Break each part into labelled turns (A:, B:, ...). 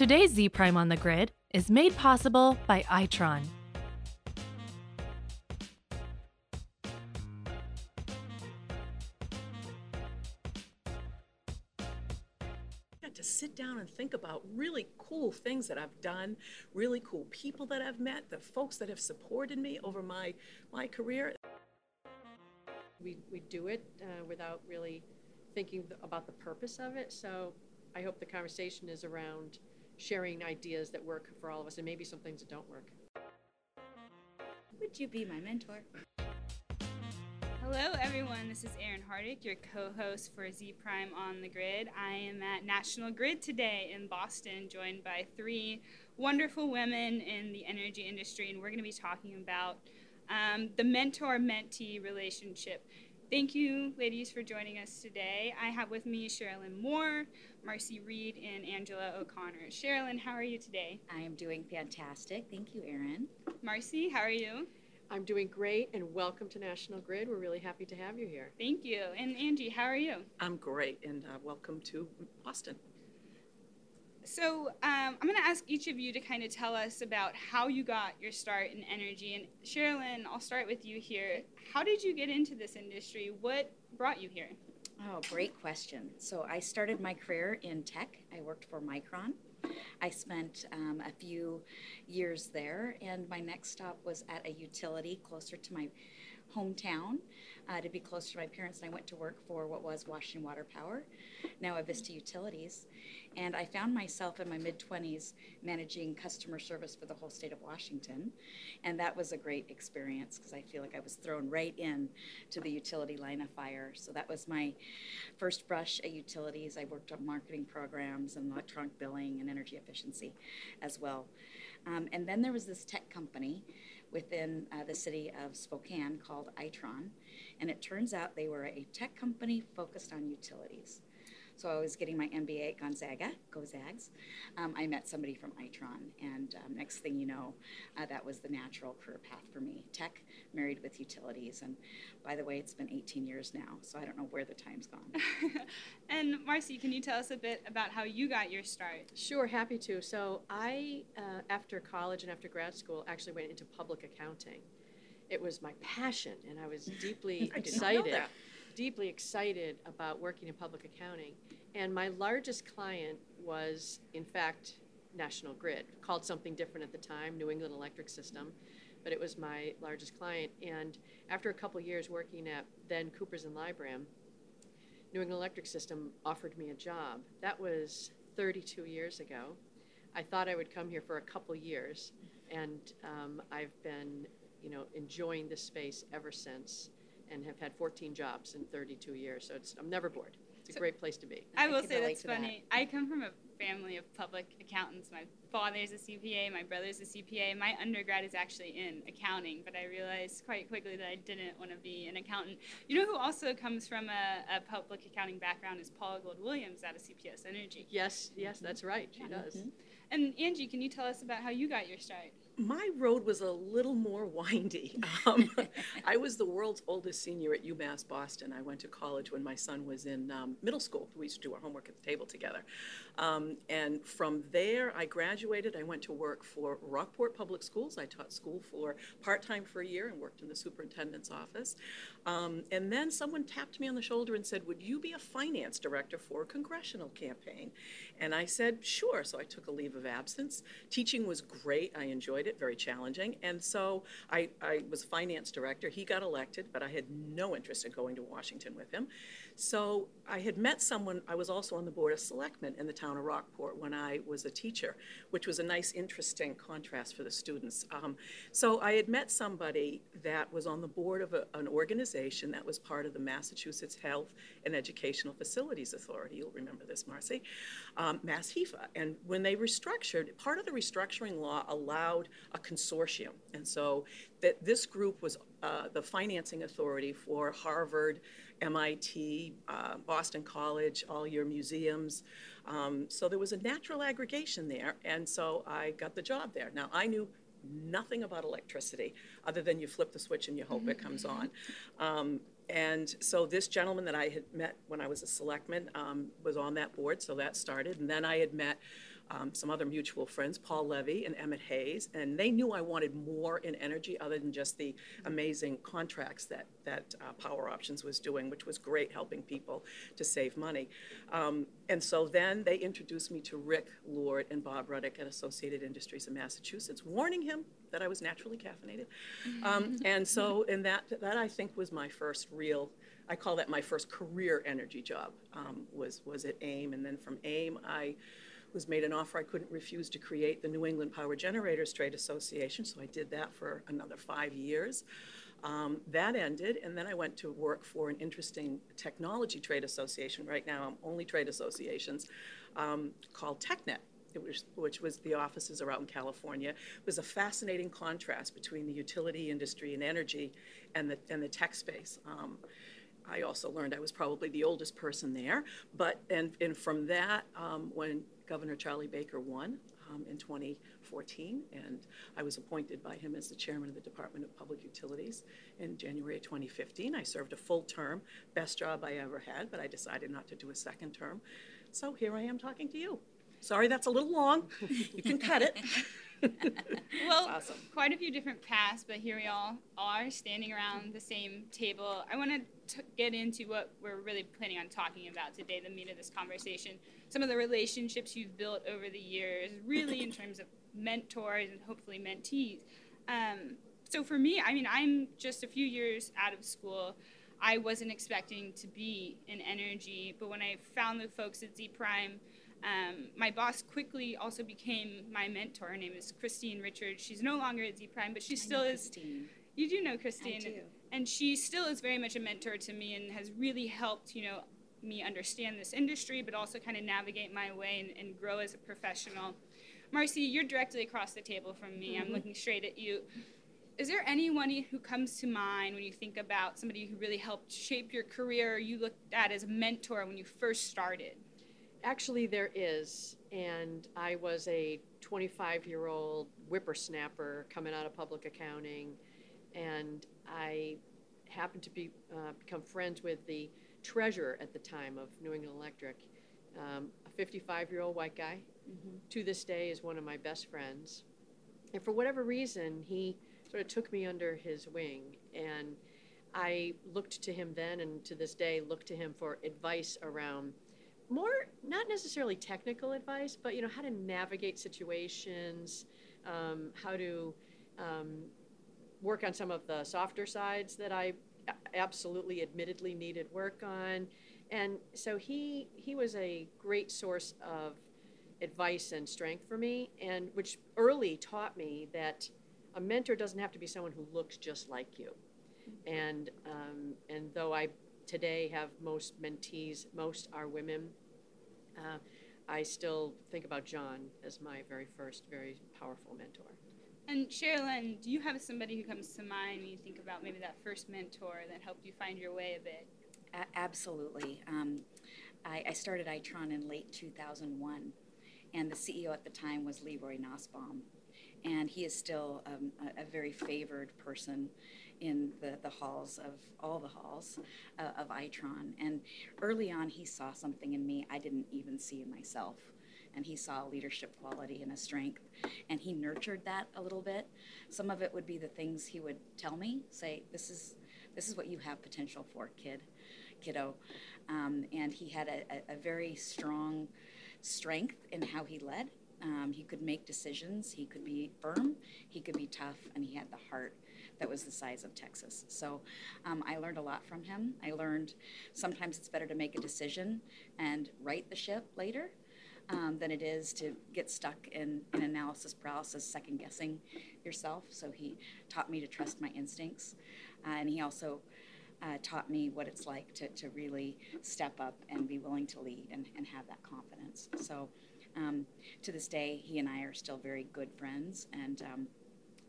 A: Today's Zpryme on the Grid is made possible by Itron.
B: to sit down and think about really cool things that I've done, really cool people that I've met, the folks that have supported me over my, my career.
C: We, we do it uh, without really thinking about the purpose of it. So I hope the conversation is around sharing ideas that work for all of us and maybe some things that don't work.
D: Would you be my mentor?
E: Hello, everyone. This is Erin Hardick, your co host for Zpryme on the Grid. I am at National Grid today in Boston, joined by three wonderful women in the energy industry, and we're going to be talking about um, the mentor mentee relationship. Thank you, ladies, for joining us today. I have with me Sharelynn Moore, Marcy Reed, and Angela O'Connor. Sharelynn, how are you today?
D: I am doing fantastic. Thank you, Erin.
E: Marcy, how are you?
C: I'm doing great, and welcome to National Grid. We're really happy to have you here.
E: Thank you. And Angie, how are you?
B: I'm great, and uh, welcome to Boston.
E: So um, I'm going to ask each of you to kind of tell us about how you got your start in energy. And Sharelynn, I'll start with you here. How did you get into this industry? What brought you here?
D: Oh, great question. So I started my career in tech. I worked for Micron. I spent um, a few years there, and my next stop was at a utility closer to my hometown uh, to be close to my parents. And I went to work for what was Washington Water Power, now Avista Utilities. And I found myself in my mid 20s managing customer service for the whole state of Washington. And that was a great experience because I feel like I was thrown right in to the utility line of fire. So that was my first brush at utilities. I worked on marketing programs and electronic billing and energy efficiency as well. Um, and then there was this tech company within uh, the city of Spokane called Itron. And it turns out they were a tech company focused on utilities. So I was getting my MBA at Gonzaga, go Zags. Um, I met somebody from Itron, and um, next thing you know, uh, that was the natural career path for me. Tech, married with utilities, and by the way, it's been 18 years now, so I don't know where the time's gone.
E: and Marcy, can you tell us a bit about how you got your start?
C: Sure, happy to. So I, uh, after college and after grad school, actually went into public accounting. It was my passion, and I was deeply excited deeply excited about working in public accounting. And my largest client was, in fact, National Grid, called something different at the time, New England Electric System, but it was my largest client. And after a couple years working at then Coopers and Lybrand, New England Electric System offered me a job. That was 32 years ago. I thought I would come here for a couple years, and um, I've been, you know, enjoying this space ever since and have had 14 jobs in 32 years. So it's, I'm never bored. It's a so great place to be.
E: I, I will say that's funny. That. I come from a family of public accountants. My father's a CPA, my brother's a CPA. My undergrad is actually in accounting, but I realized quite quickly that I didn't want to be an accountant. You know who also comes from a, a public accounting background is Paula Gold Williams out of CPS Energy.
C: Yes, yes, that's right. She yeah. does. Mm-hmm.
E: And Angie, can you tell us about how you got your start?
B: My road was a little more windy. Um, I was the world's oldest senior at UMass Boston. I went to college when my son was in um, middle school. We used to do our homework at the table together. Um, and from there, I graduated. I went to work for Rockport Public Schools. I taught school for part time for a year and worked in the superintendent's office. Um, and then someone tapped me on the shoulder and said, Would you be a finance director for a congressional campaign? And I said, Sure. So I took a leave of absence. Teaching was great. I enjoyed it, very challenging. And so I, I was finance director. He got elected, but I had no interest in going to Washington with him. So I had met someone, I was also on the board of selectmen in the town of Rockport when I was a teacher, which was a nice, interesting contrast for the students. Um, so I had met somebody that was on the board of a, an organization that was part of the Massachusetts Health and Educational Facilities Authority. You'll remember this, Marcy, um, Mass HEFA. And when they restructured, part of the restructuring law allowed a consortium. And so that this group was uh, the financing authority for Harvard, MIT, uh, Boston College, all your museums. Um, so there was a natural aggregation there, and so I got the job there. Now, I knew nothing about electricity other than you flip the switch and you hope it comes on. Um, and so this gentleman that I had met when I was a selectman um, was on that board, so that started. And then I had met um, some other mutual friends, Paul Levy and Emmett Hayes, and they knew I wanted more in energy other than just the amazing contracts that, that uh, Power Options was doing, which was great helping people to save money. Um, and so then they introduced me to Rick Lord and Bob Ruddick at Associated Industries in Massachusetts, warning him that I was naturally caffeinated. Um, and so, and that, that I think was my first real I call that my first career energy job um, was was at AIM, and then from AIM I was made an offer I couldn't refuse to create the New England Power Generators Trade Association, so I did that for another five years. Um, that ended, and then I went to work for an interesting technology trade association. Right now, I'm only trade associations um, called TechNet. Was, which was the offices are out in California, it was a fascinating contrast between the utility industry and energy and the, and the tech space. Um, I also learned I was probably the oldest person there, but and, and from that, um, when Governor Charlie Baker won um, in 2014, and I was appointed by him as the chairman of the Department of Public Utilities in January of 2015. I served a full term, best job I ever had, but I decided not to do a second term. So here I am talking to you. Sorry, that's a little long. You can cut it.
E: well, awesome. quite a few different paths, but here we all are standing around the same table. I want to get into what we're really planning on talking about today, the meat of this conversation. Some of the relationships you've built over the years, really in terms of mentors and hopefully mentees. Um, so for me, I mean, I'm just a few years out of school. I wasn't expecting to be in energy, but when I found the folks at Zpryme, um, my boss quickly also became my mentor. Her name is Christine Richards. She's no longer at Zpryme, but she still is.
D: Christine.
E: You do know Christine.
D: I do.
E: And she still is very much a mentor to me and has really helped, you know, me understand this industry, but also kind of navigate my way and, and grow as a professional. Marcy, you're directly across the table from me. Mm-hmm. I'm looking straight at you. Is there anyone who comes to mind when you think about somebody who really helped shape your career, you looked at as a mentor when you first started?
C: Actually, there is, and I was a 25 year old whippersnapper coming out of public accounting, and I happened to be uh, become friends with the treasurer at the time of New England Electric, um, a 55 year old white guy. Mm-hmm. To this day, is one of my best friends, and for whatever reason, he sort of took me under his wing and. I looked to him then and to this day look to him for advice around more not necessarily technical advice, but you know how to navigate situations, um, how to um, work on some of the softer sides that I absolutely, admittedly needed work on, and so he he was a great source of advice and strength for me, and which early taught me that a mentor doesn't have to be someone who looks just like you, and um, and though I today have most mentees, most are women. Uh, I still think about John as my very first, very powerful mentor.
E: And Sharelynn, do you have somebody who comes to mind when you think about maybe that first mentor that helped you find your way a bit?
D: A- absolutely. Um, I, I, started Itron in late 2001, and the CEO at the time was LeRoy Nosbaum. And he is still um, a, a very favored person in the, the halls of all the halls uh, of Itron. And early on, he saw something in me I didn't even see in myself. And he saw a leadership quality and a strength. And he nurtured that a little bit. Some of it would be the things he would tell me, say, this is, this is what you have potential for, kid, kiddo. Um, and he had a, a, very strong strength in how he led. Um, he could make decisions. He could be firm. He could be tough, and he had the heart that was the size of Texas. So um, I learned a lot from him. I learned sometimes it's better to make a decision and right the ship later um, than it is to get stuck in, in analysis paralysis, second guessing yourself. So he taught me to trust my instincts. Uh, and he also uh, taught me what it's like to, to really step up and be willing to lead and, and have that confidence. So um, to this day, he and I are still very good friends. And um,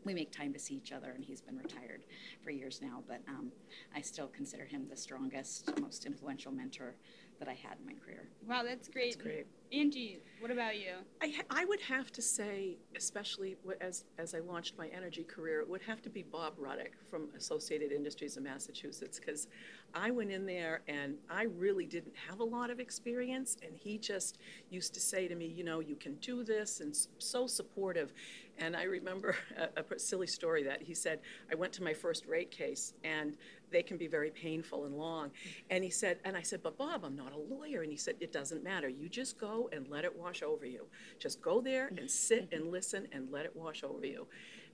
D: we make time to see each other, and he's been retired for years now. But um, I still consider him the strongest, most influential mentor that I had in my career.
E: Wow, that's great.
B: That's great.
E: Angie, what about you?
B: I, I would have to say, especially as, as I launched my energy career, it would have to be Bob Ruddick from Associated Industries of Massachusetts because I went in there and I really didn't have a lot of experience. And he just used to say to me, you know, you can do this, and so supportive. And I remember a, a silly story that he said, I went to my first rate case and they can be very painful and long. And he said, and I said, but Bob, I'm not a lawyer. And he said, it doesn't matter. You just go and let it wash over you. Just go there and sit and listen and let it wash over you.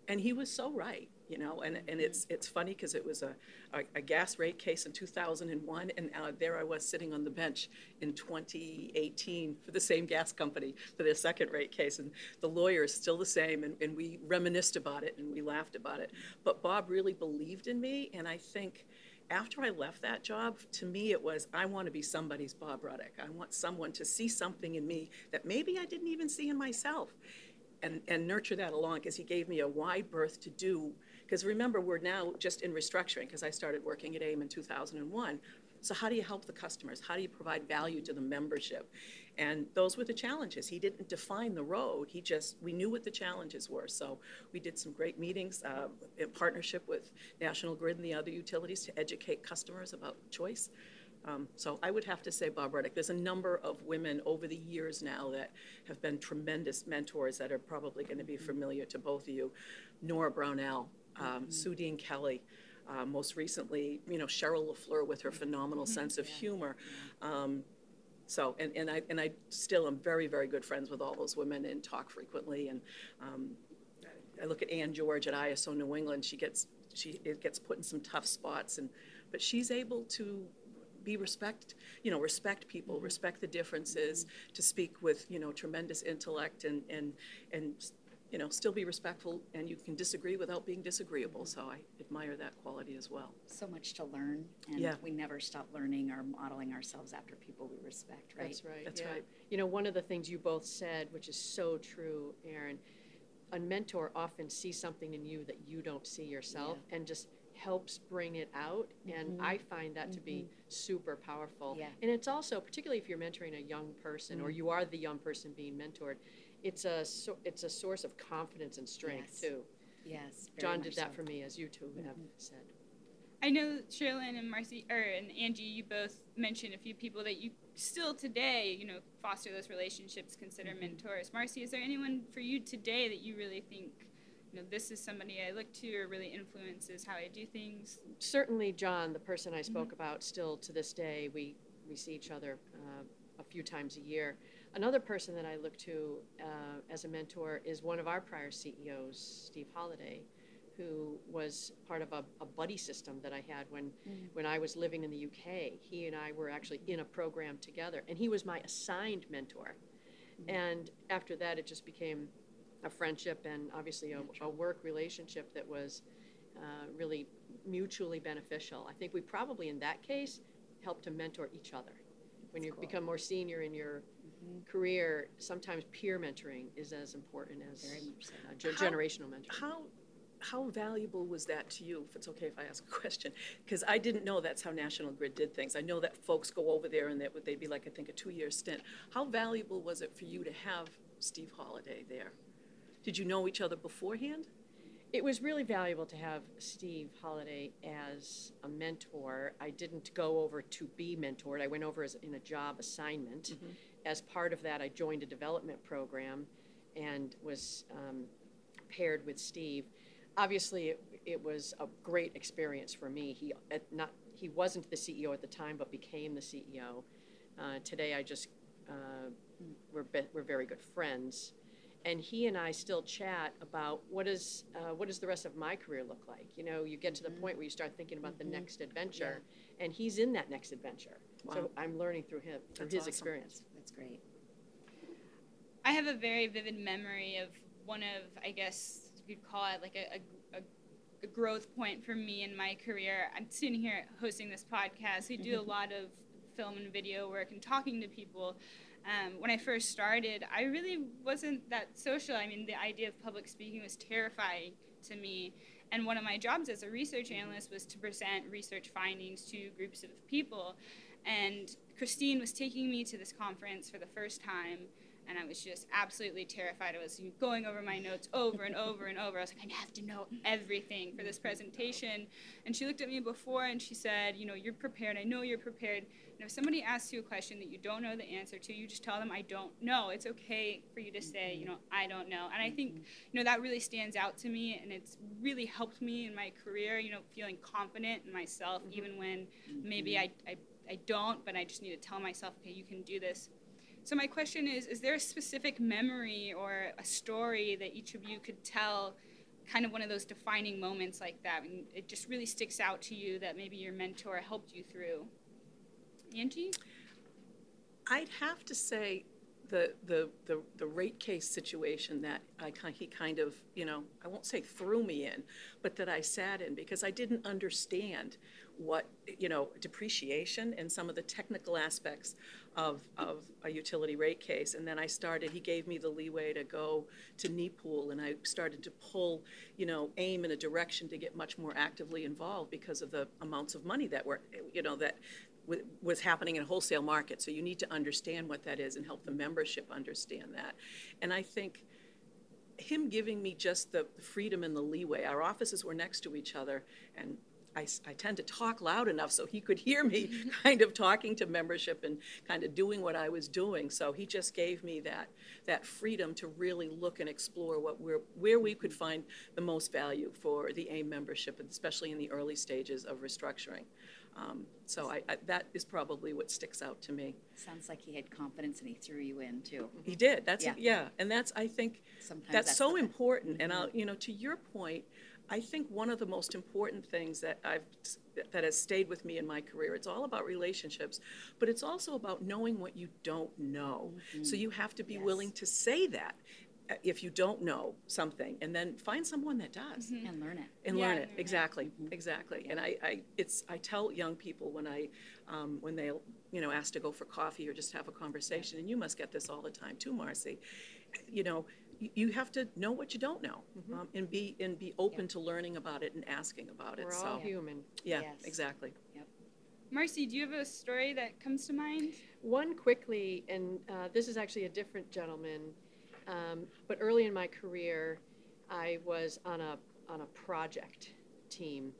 B: And he was so right, you know. And, and it's it's funny because it was a, a, a gas rate case in 2001, and uh, there I was sitting on the bench in 2018 for the same gas company for their second rate case, and the lawyer is still the same, and, and we reminisced about it and we laughed about it. But Bob really believed in me, and I think after I left that job, to me it was I want to be somebody's Bob Ruddick. I want someone to see something in me that maybe I didn't even see in myself and, and nurture that along because he gave me a wide berth to do. Because remember, we're now just in restructuring because I started working at AIM in 2001. So, how do you help the customers? How do you provide value to the membership? And those were the challenges. He didn't define the road. He just, we knew what the challenges were. So we did some great meetings uh, in partnership with National Grid and the other utilities to educate customers about choice. Um, so I would have to say Bob Ruddick. There's a number of women over the years now that have been tremendous mentors that are probably going to be familiar to both of you. Nora Brownell, um, Suedeen Kelly, uh, most recently, you know, Cheryl LaFleur with her phenomenal sense of humor. Um, so, and, and I and I still am very, very good friends with all those women and talk frequently. And um, I look at Ann George at ISO New England. She gets she it gets put in some tough spots, and but she's able to be respect you know respect people, respect the differences, to speak with you know tremendous intellect and and and you know still be respectful, and you can disagree without being disagreeable. So I admire that quality as well.
D: So much to learn, and
B: Yeah.
D: we never stop learning or modeling ourselves after people we respect, right?
C: That's right.
B: That's
C: yeah.
B: right.
C: You know, one of the things you both said, which is so true, Erin, a mentor often sees something in you that you don't see yourself and just helps bring it out. And mm-hmm. I find that to be mm-hmm. super powerful.
D: Yeah.
C: And it's also, particularly if you're mentoring a young person or mm. you are the young person being mentored, it's a so, it's a source of confidence and strength
D: Yes.
C: too.
D: Yes. very
C: John did that
D: so.
C: for me, as you 2 have mm-hmm. said.
E: I know Sharelynn and Marcy or and Angie, you both mentioned a few people that you still today, you know, foster those relationships, consider mm-hmm. mentors. Marcy, is there anyone for you today that you really think, you know, this is somebody I look to or really influences how I do things?
C: certainly John, the person I mm-hmm. spoke about, still to this day, we, we see each other uh, a few times a year. Another person that I look to uh, as a mentor is one of our prior CEOs, Steve Holliday, who was part of a, a buddy system that I had when, when I was living in the UK. He and I were actually in a program together, and he was my assigned mentor. And after that, it just became a friendship and obviously a, a work relationship that was uh, really mutually beneficial. I think we probably, in that case, help to mentor each other. When you become more senior in your career, sometimes peer mentoring is as important as
D: Very much so.
C: uh, ge-
B: How-
C: generational mentoring.
B: How how valuable was that to you? If it's okay if I ask a question, because I didn't know that's how National Grid did things. I know that folks go over there and that would they'd be like I think a two-year stint. How valuable was it for you to have Steve Holliday there? Did you know each other beforehand?
C: It was really valuable to have Steve Holliday as a mentor. I didn't go over to be mentored. I went over as in a job assignment. As part of that, I joined a development program and was um, paired with Steve. Obviously, it, it was a great experience for me. He at not he wasn't the CEO at the time, but became the CEO. Uh, today, I just uh, we're be- we're very good friends and he and I still chat about what is uh, what does the rest of my career look like. You know, you get to the point where you start thinking about the next adventure, and he's in that next adventure. So I'm learning through him, through
B: That's
C: his
B: awesome.
C: experience.
D: Great.
E: I have a very vivid memory of one of, I guess you could call it like a, a, a, a growth point for me in my career. I'm sitting here hosting this podcast. We do a lot of film and video work and talking to people. Um, when I first started, I really wasn't that social. I mean, the idea of public speaking was terrifying to me. And one of my jobs as a research analyst was to present research findings to groups of people. And Christine was taking me to this conference for the first time and I was just absolutely terrified. I was going over my notes over and over and over. I was like, I have to know everything for this presentation. And she looked at me before and she said, You know, you're prepared. I know you're prepared. And if somebody asks you a question that you don't know the answer to, you just tell them, I don't know. It's okay for you to say, You know, I don't know. And I think, you know, that really stands out to me and it's really helped me in my career, you know, feeling confident in myself, even when maybe I, I, I don't, but I just need to tell myself, okay, you can do this so my question is, is there a specific memory or a story that each of you could tell, kind of one of those defining moments like that, and it just really sticks out to you that maybe your mentor helped you through? Angie?
B: I'd have to say the, the, the, the rate case situation that I, he kind of, you know, I won't say threw me in, but that I sat in because I didn't understand what, you know, depreciation and some of the technical aspects of, of a utility rate case. And then I started, he gave me the leeway to go to NEPOOL and I started to pull, you know, AIM in a direction to get much more actively involved because of the amounts of money that were, you know, that was happening in wholesale market. So you need to understand what that is and help the membership understand that. And I think him giving me just the freedom and the leeway. Our offices were next to each other, and I, I, tend to talk loud enough so he could hear me kind of talking to membership and kind of doing what I was doing. So he just gave me that that freedom to really look and explore what we're, where we could find the most value for the AIM membership, especially in the early stages of restructuring. Um, so I, I, that is probably what sticks out to me.
D: Sounds like he had confidence and he threw you in too.
B: He did. That's yeah, yeah. and that's I think Sometimes that's, that's so important. Mm-hmm. And I'll you know to your point, I think one of the most important things that I've that has stayed with me in my career. It's all about relationships, but it's also about knowing what you don't know. Mm-hmm. So you have to be yes. willing to say that uh, if you don't know something and then find someone that does
D: mm-hmm. and learn it
B: and yeah, learn it exactly mm-hmm. exactly and I, I it's i tell young people when i um, when they you know ask to go for coffee or just have a conversation and you must get this all the time too marcy you know you have to know what you don't know mm-hmm. um, and be and be open yeah. to learning about it and asking about it.
C: We're all human.
B: Yeah, yes. exactly.
D: Yep.
E: Marcy, do you have a story that comes to mind?
C: One quickly, and uh, this is actually a different gentleman, um, but early in my career, I was on a on a project team.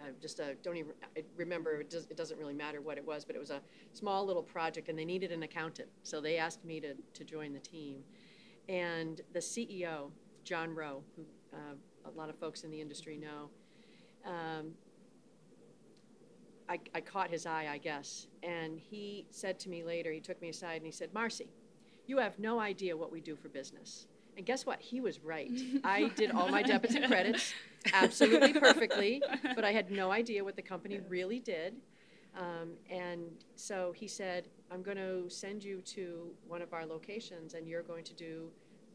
C: Uh, just a, don't even I remember it, does, it doesn't really matter what it was, but it was a small little project, and they needed an accountant, so they asked me to to join the team. And the CEO, John Rowe, who uh, a lot of folks in the industry know, um, I, I caught his eye, I guess. And he said to me later, he took me aside and he said, Marcy, you have no idea what we do for business. And guess what? He was right. I did all my debits and credits absolutely perfectly, but I had no idea what the company really did. Um, and so he said, I'm going to send you to one of our locations and you're going to do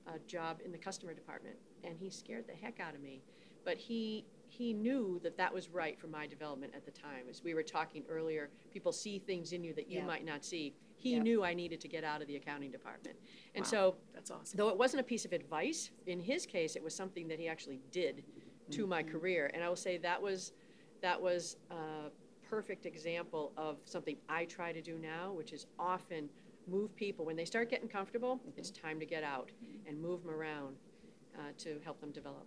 C: a job in the customer department. And he scared the heck out of me. But he, he knew that that was right for my development at the time. As we were talking earlier, people see things in you that you yeah. might not see. He yep. knew I needed to get out of the accounting department. And
B: wow.
C: so,
B: that's awesome.
C: Though it wasn't a piece of advice, in his case, it was something that he actually did to mm-hmm. my career. And I will say that was, that was uh, perfect example of something I try to do now, which is often move people. When they start getting comfortable, mm-hmm. it's time to get out and move them around uh, to help them develop.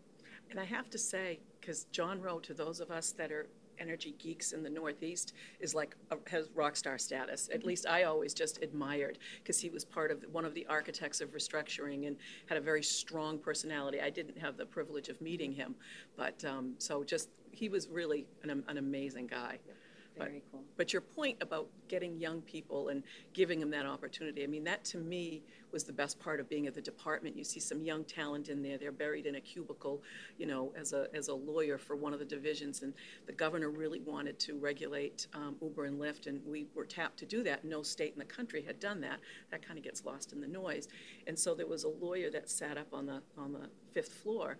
B: And I have to say, because John Rowe, to those of us that are energy geeks in the Northeast, is like a, has rock star status. At mm-hmm. least I always just admired because he was part of one of the architects of restructuring and had a very strong personality. I didn't have the privilege of meeting him, but um, so just he was really an, an amazing guy.
D: Yeah. Very
B: but,
D: cool.
B: But your point about getting young people and giving them that opportunity, I mean, that to me was the best part of being at the department. You see some young talent in there. They're buried in a cubicle, you know, as a, as a lawyer for one of the divisions. And the governor really wanted to regulate um, Uber and Lyft, and we were tapped to do that. No state in the country had done that. That kind of gets lost in the noise. And so there was a lawyer that sat up on the, on the fifth floor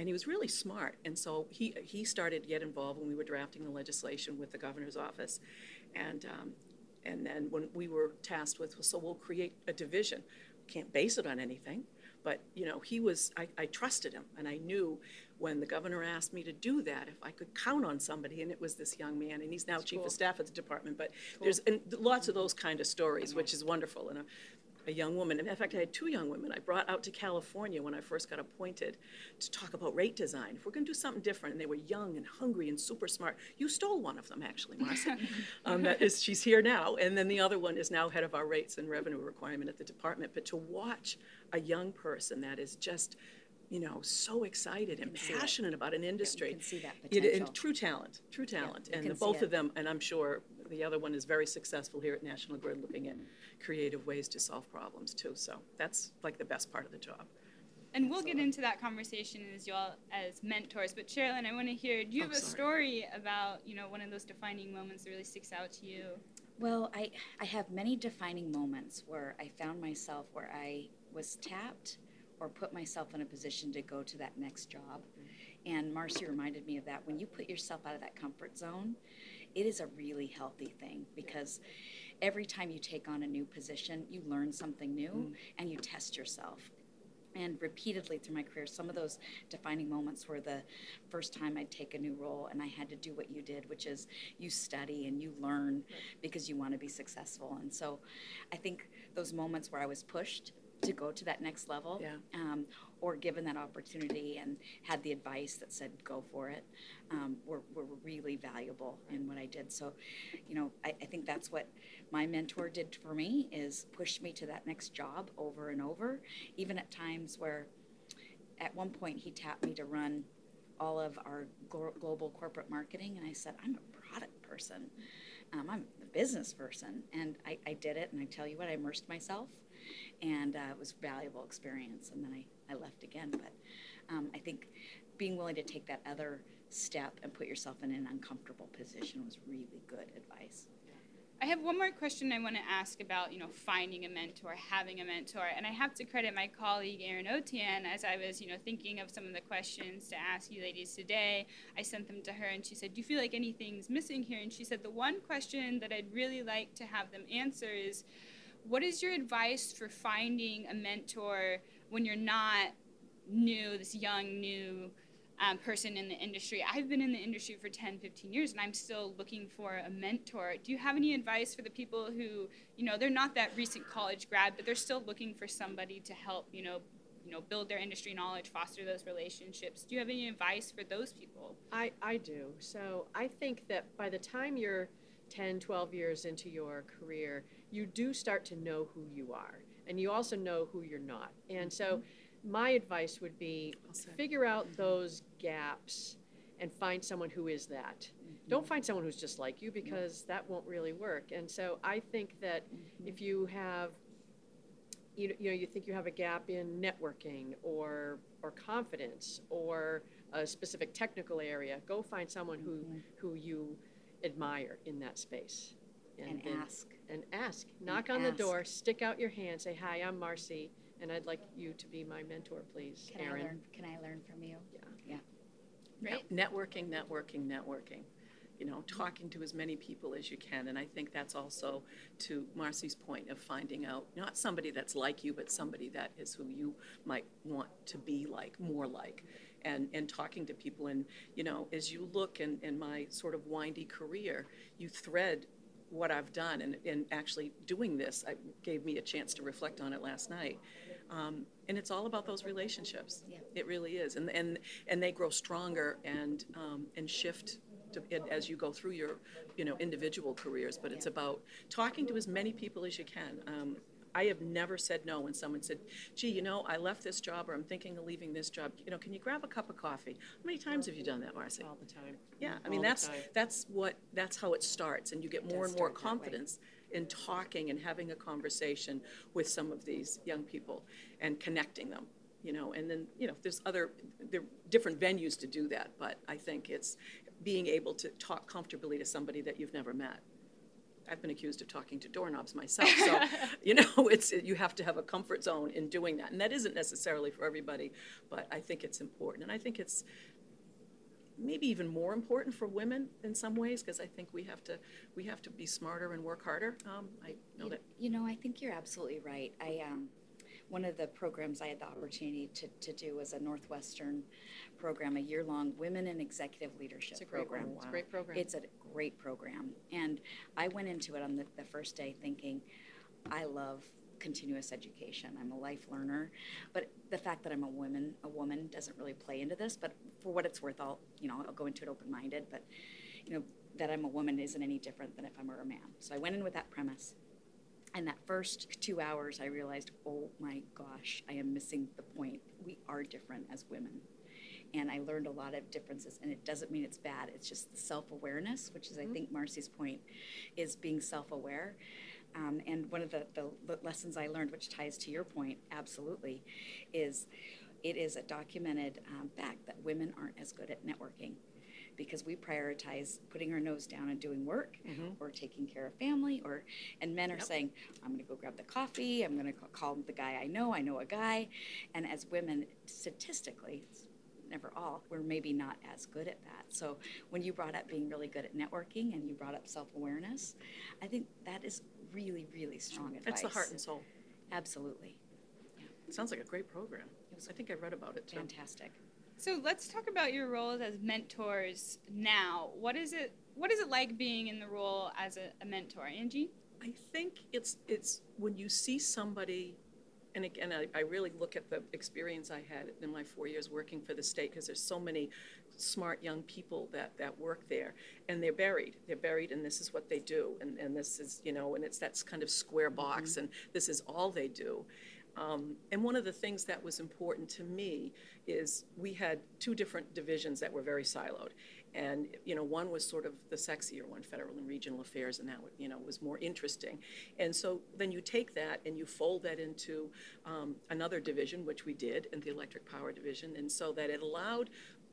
B: and he was really smart. And so he he started to get involved when we were drafting the legislation with the governor's office, and um, and then when we were tasked with, so we'll create a division. Can't base it on anything, but you know he was. I, I trusted him, and I knew when the governor asked me to do that, if I could count on somebody, and it was this young man, and he's now chief
C: cool.
B: of staff at the department. But there's and lots of those kind of stories, which is wonderful. And a young woman, in fact, I had two young women I brought out to California when I first got appointed to talk about rate design. If we're going to do something different, and they were young and hungry and super smart. You stole one of them, actually, Marcy. um, that is, she's here now, and then the other one is now head of our rates and revenue requirement at the department. But to watch a young person that is just you know, so excited and passionate about an industry.
D: can see that
B: It- and
D: potential.
B: true talent, true talent.
D: you
B: and the both
D: it.
B: of them, and I'm sure the other one is very successful here at National Grid looking at creative ways to solve problems too. So that's like the best part of the job.
E: And we'll get into that conversation as y'all as mentors. But Sharelynn, I want to hear. Do you
B: Oh,
E: have a
B: sorry.
E: story about you know one of those defining moments that really sticks out to you?
D: Well, I, I have many defining moments where I found myself where I was tapped or put myself in a position to go to that next job. And Marcy reminded me of that. When you put yourself out of that comfort zone, it is a really healthy thing because every time you take on a new position, you learn something new and you test yourself. And repeatedly through my career, some of those defining moments were the first time I'd take a new role and I had to do what you did, which is you study and you learn because you want to be successful. And so I think those moments where I was pushed to go to that next level
B: Yeah.
D: um, or given that opportunity and had the advice that said go for it um, were, were really valuable in what I did. So, you know, I, I think that's what my mentor did for me is push me to that next job over and over, even at times where at one point he tapped me to run all of our global corporate marketing and I said, I'm a product person. Um, I'm a business person. And I, I did it and I tell you what, I immersed myself and uh, it was a valuable experience. And then I, I left again. But um, I think being willing to take that other step and put yourself in an uncomfortable position was really good advice.
E: I have one more question I want to ask about, you know, finding a mentor, having a mentor, and I have to credit my colleague Erin Otian as I was, you know, thinking of some of the questions to ask you ladies today. I sent them to her, and she said, "Do you feel like anything's missing here?" And she said, "The one question that I'd really like to have them answer is, what is your advice for finding a mentor when you're not new, this young new?" um, person in the industry. I've been in the industry for 10, 15 years and I'm still looking for a mentor. Do you have any advice for the people who, you know, they're not that recent college grad, but they're still looking for somebody to help, you know, you know, build their industry knowledge, foster those relationships. Do you have any advice for those people?
C: I, I do. So I think that by the time you're 10, 12 years into your career, you do start to know who you are. And you also know who you're not. And so mm-hmm. my advice would be figure out those gaps and find someone who is that. Mm-hmm. Don't find someone who's just like you because that won't really work. And so I think that mm-hmm. if you have you you know, you think you have a gap in networking or or confidence or a specific technical area, go find someone who who you admire in that space,
D: And
C: then-
D: ask.
C: and ask. Knock on the door, stick out your hand, say, "Hi, I'm Marcy, and I'd like you to be my mentor, please."
D: Can
C: Erin.
D: I learn? Can I learn from you? Yeah. Yeah.
E: Right?
B: Networking, networking, networking. You know, mm-hmm. talking to as many people as you can. And I think that's also to Marcy's point of finding out not somebody that's like you, but somebody that is who you might want to be like, more like. And, and talking to people. And, you know, as you look in, in my sort of windy career, you thread what I've done. And, and actually doing this I, gave me a chance to reflect on it last night. Um, and it's all about those relationships.
D: Yeah.
B: It really is, and and and they grow stronger and um, and shift to, as you go through your, you know, individual careers. But it's
D: Yeah.
B: about talking to as many people as you can. Um, I have never said no when someone said, "Gee, you know, I left this job, or I'm thinking of leaving this job. You know, can you grab a cup of coffee?" How many times have you done that, Marcy?
C: all the time.
B: Yeah, I mean
C: all
B: that's that's what that's how it starts, and you get more and more
D: start that way.
B: confidence in talking and having a conversation with some of these young people and connecting them. You know, and then you know there's other there are different venues to do that, but I think it's being able to talk comfortably to somebody that you've never met. I've been accused of talking to doorknobs myself, so you know it's you have to have a comfort zone in doing that, and that isn't necessarily for everybody, but I think it's important, and I think it's maybe even more important for women in some ways because I think we have to we have to be smarter and work harder. Um, I know
D: You,
B: that
D: you know, I think you're absolutely right. I um, one of the programs I had the opportunity to, to do was a Northwestern program, a year long Women in Executive Leadership
C: It's a great
D: program.
C: one. It's a great program.
D: It's a great program. And I went into it on the, the first day thinking, I love continuous education. I'm a life learner. But the fact that I'm a woman, a woman doesn't really play into this. But for what it's worth, I'll, you know, I'll go into it open minded. But, you know, that I'm a woman isn't any different than if I'm a man. So I went in with that premise. And that first two hours, I realized, oh my gosh, I am missing the point. We are different as women. And I learned a lot of differences, and it doesn't mean it's bad. It's just the self awareness, which is, I think, Marcy's point, is being self aware. Um, and one of the, the, the lessons I learned, which ties to your point, absolutely, is it is a documented um, fact that women aren't as good at networking because we prioritize putting our nose down and doing work mm-hmm. or taking care of family or and men are saying i'm going to go grab the coffee i'm going to call the guy i know i know a guy. And as women statistically it's never all we're maybe not as good at that. So when you brought up being really good at networking and you brought up self-awareness i think that is really really strong advice
B: That's the heart and soul.
D: absolutely.
B: It sounds like a great program. I think I read about it too.
D: fantastic
E: So let's talk about your roles as mentors now. What is it? What is it like being in the role as a, a mentor, Angie?
B: I think it's it's when you see somebody, and again, I, I really look at the experience I had in my four years working for the state because there's so many smart young people that that work there, and they're buried. They're buried, and this is what they do, and and this is you know, and it's that kind of square box, mm-hmm. and this is all they do. Um, and one of the things that was important to me is we had two different divisions that were very siloed. And, you know, one was sort of the sexier one, federal and regional affairs, and that, you know, was more interesting. And so then you take that and you fold that into um, another division, which we did, in the electric power division. And so that it allowed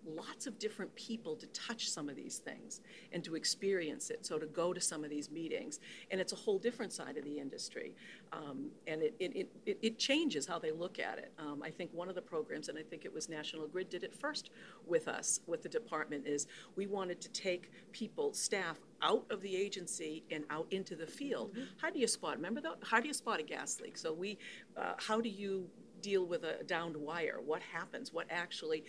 B: lots of different people to touch some of these things and to experience it. So to go to some of these meetings, and it's a whole different side of the industry, um, and it, it, it, it changes how they look at it. Um, I think one of the programs, and I think it was National Grid did it first with us, with the department, is we wanted to take people, staff, out of the agency and out into the field. How do you spot? Remember that? How do you spot a gas leak? So we, uh, how do you deal with a downed wire? What happens? What actually?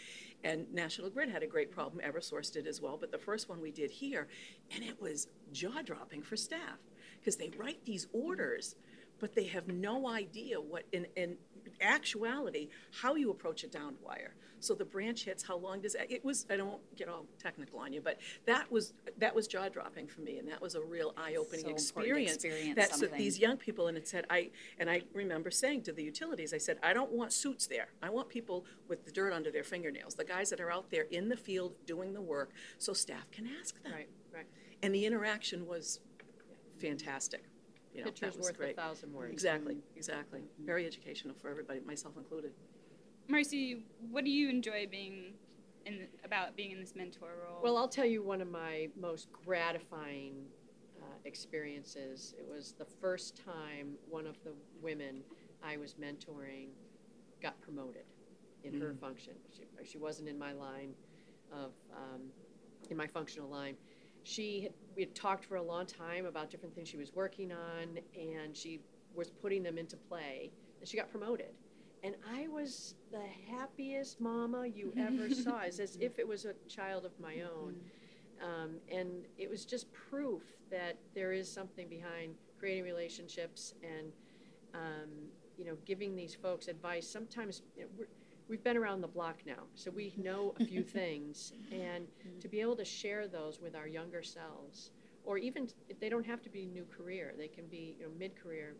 B: And National Grid had a great problem. EverSource did as well. But the first one we did here, and it was jaw dropping for staff because they write these orders, but they have no idea what, in, in actuality, how you approach a downed wire. So the branch hits, how long does it? It was. I don't get all technical on you, but that was that was jaw dropping for me, and that was a real eye opening
D: So
B: experience.
D: experience
B: That's
D: something.
B: these young people, and it said I and I remember saying to the utilities, I said I don't want suits there. I want people with the dirt under their fingernails, the guys that are out there in the field doing the work, so staff can ask them.
C: Right, right.
B: And the interaction was fantastic. You know, that was
C: worth
B: great.
C: a thousand words.
B: Exactly, exactly. Very educational for everybody, myself included.
E: Marcy, what do you enjoy being in about being in this mentor role?
C: Well, I'll tell you one of my most gratifying uh, experiences. It was the first time one of the women I was mentoring got promoted in her function. She, she wasn't in my line of, um, in my functional line. She had, we had talked for a long time about different things she was working on, and she was putting them into play, and she got promoted. And I was the happiest mama you ever saw. It's as if it was a child of my own. Um, and it was just proof that there is something behind creating relationships and, um, you know, giving these folks advice. Sometimes you know, we've been around the block now, so we know a few things. And to be able to share those with our younger selves, or even if they don't have to be new career, they can be you know, mid-career.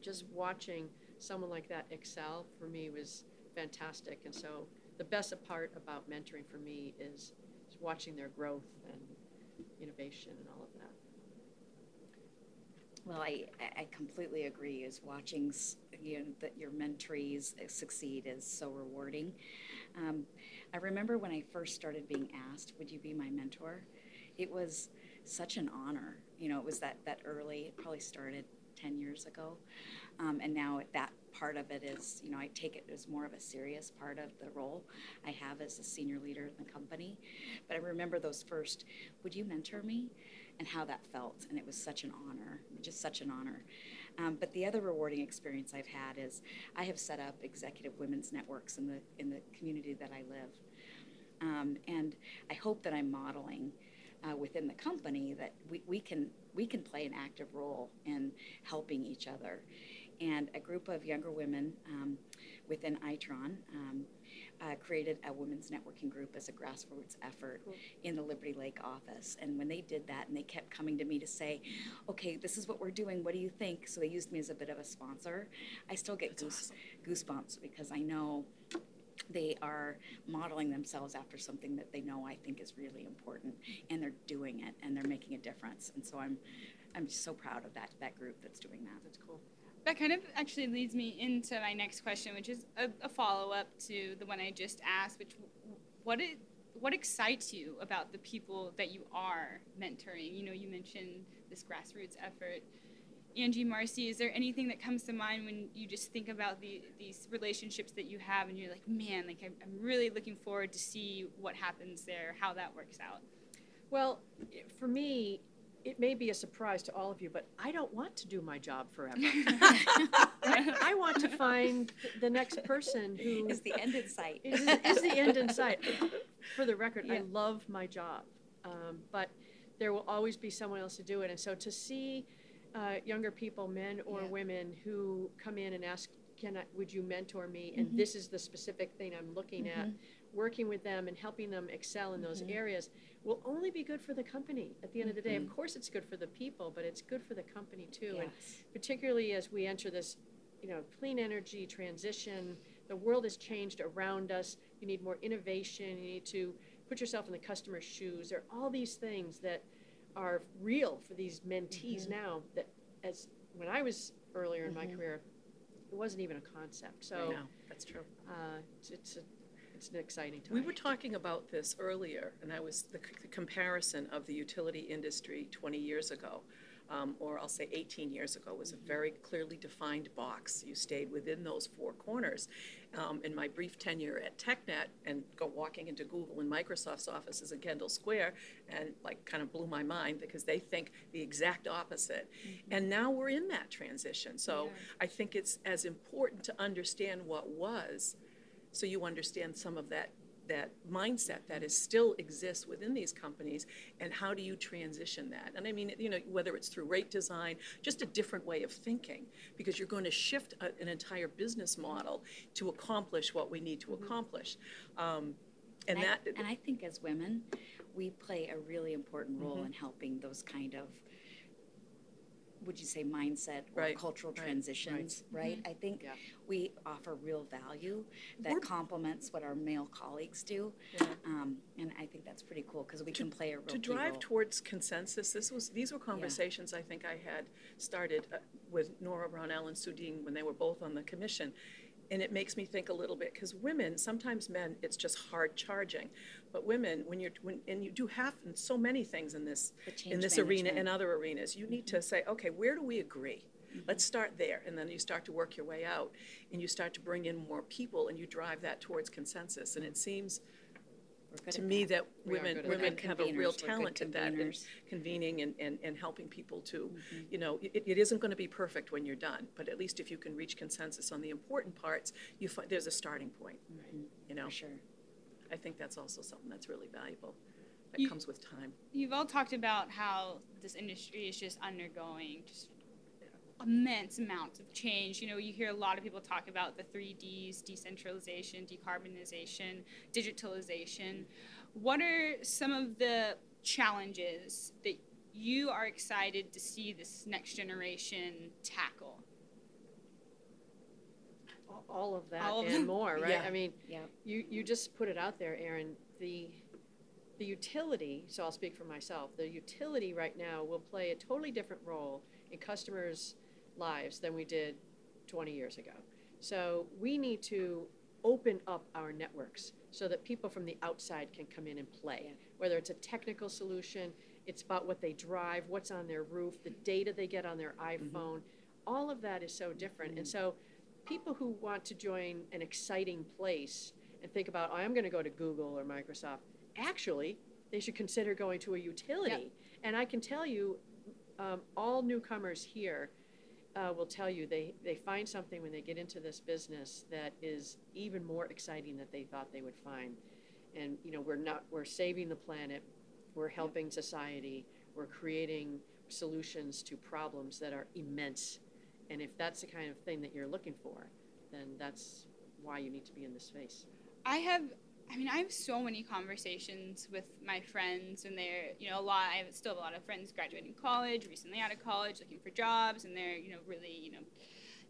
C: Just watching someone like that excel for me was fantastic. And so the best part about mentoring for me is, is watching their growth and innovation and all of that.
D: Well, I, I- completely agree. Is watching you know, that your mentees succeed is so rewarding. Um, I remember when I first started being asked, "Would you be my mentor?" It was such an honor. You know, it was that that early. It probably started ten years ago, um, and now that part of it is, you know, I take it as more of a serious part of the role I have as a senior leader in the company. But I remember those first, "Would you mentor me?" And how that felt. And it was such an honor, just such an honor. Um, but the other rewarding experience I've had is I have set up executive women's networks in the in the community that I live, um, and I hope that I'm modeling uh, within the company that we, we can we can play an active role in helping each other. And a group of younger women um, within Itron um, uh, created a women's networking group as a grassroots effort cool. in the Liberty Lake office. And when they did that, and they kept coming to me to say, "Okay, this is what we're doing. What do you think?" So they used me as a bit of a sponsor. I still get goose, awesome. goosebumps because I know they are modeling themselves after something that they know I think is really important, and they're doing it, and they're making a difference. And so I'm, I'm so proud of that that group that's doing that.
C: That's cool.
E: That kind of actually leads me into my next question, which is a, a follow up to the one I just asked. Which, what it, what excites you about the people that you are mentoring? You know, you mentioned this grassroots effort. Angie Marcy, is there anything that comes to mind when you just think about the, these relationships that you have and you're like, man, like I'm, I'm really looking forward to see what happens there, how that works out?
C: Well, for me, it may be a surprise to all of you, but I don't want to do my job forever. I, I, want to find the next person who
D: is the end in sight.
C: Is, is the end in sight. For the record, yeah. I love my job, um, but there will always be someone else to do it. And so to see uh, younger people, men or yeah. women, who come in and ask, "Can I? Would you mentor me?" And mm-hmm. this is the specific thing I'm looking mm-hmm. at. Working with them and helping them excel in those mm-hmm. areas will only be good for the company at the end of the day. Of mm-hmm. course, it's good for the people, but it's good for the company too. Yes. And particularly as we enter this, you know, clean energy transition, the world has changed around us. You need more innovation. You need to put yourself in the customer's shoes. There are all these things that are real for these mentees mm-hmm. now that as when I was earlier in mm-hmm. my career, it wasn't even a concept. So
B: know, that's true.
C: Uh, it's, it's, a, it's an exciting time.
B: We were talking about this earlier, and I was the, the comparison of the utility industry 20 years ago um, or I'll say 18 years ago, was a very clearly defined box. You stayed within those four corners. Um, in my brief tenure at TechNet and go walking into Google and Microsoft's offices in Kendall Square and like kind of blew my mind because they think the exact opposite. Mm-hmm. And now we're in that transition. So yeah. I think it's as important to understand what was so you understand some of that that mindset that is still exists within these companies and how do you transition that and i mean you know whether it's through rate design just a different way of thinking because you're going to shift a, an entire business model to accomplish what we need to mm-hmm. accomplish um,
D: and, and that I, and i think as women we play a really important role mm-hmm. in helping those kind of would you say mindset or right. cultural right. transitions, right? right? Mm-hmm. I think yeah. we offer real value that We're, complements what our male colleagues do, yeah. um, and I think that's pretty cool because we to, can play a real
B: to drive role. towards consensus. This was these were conversations yeah. I think I had started uh, with Nora Brownell and Suedeen when they were both on the commission and it makes me think a little bit because women sometimes men it's just hard charging. But women when you're when and you do have so many things in this in this arena and other arenas you need to say okay where do we agree? Mm-hmm. let's start there. And then you start to work your way out and you start to bring in more people and you drive that towards consensus. And it seems to me that, that women women have a real talent at that in convening and, and, and helping people to mm-hmm. you know it, it isn't going to be perfect when you're done but at least if you can reach consensus on the important parts you find there's a starting point mm-hmm. you know?
D: For sure.
B: I think that's also something that's really valuable that
E: you,
B: comes with time.
E: you've all talked about how this industry is just undergoing just immense amounts of change. You know, you hear a lot of people talk about the three Ds decentralization, decarbonization, digitalization. What are some of the challenges that you are excited to see this next generation tackle?
C: All of that All of and them. more, right? Yeah. I mean, yeah. you, you just put it out there, Erin. The the utility, so I'll speak for myself, the utility right now will play a totally different role in customers' lives than we did 20 years ago. So we need to open up our networks so that people from the outside can come in and play. Whether it's a technical solution, it's about what they drive, what's on their roof, the data they get on their mm-hmm. iPhone. Mm-hmm. All of that is so different. Mm-hmm. And so people who want to join an exciting place and think about, oh, I'm going to go to Google or Microsoft, actually, they should consider going to a utility. Yep. And I can tell you, um, all newcomers here uh, will tell you they, they find something when they get into this business that is even more exciting than they thought they would find. And you know, we're not we're saving the planet, we're helping society, we're creating solutions to problems that are immense. And if that's the kind of thing that you're looking for, then that's why you need to be in this space.
E: I have I mean, I have so many conversations with my friends, and they're, you know, a lot. I have still have a lot of friends graduating college, recently out of college, looking for jobs, and they're, you know, really, you know,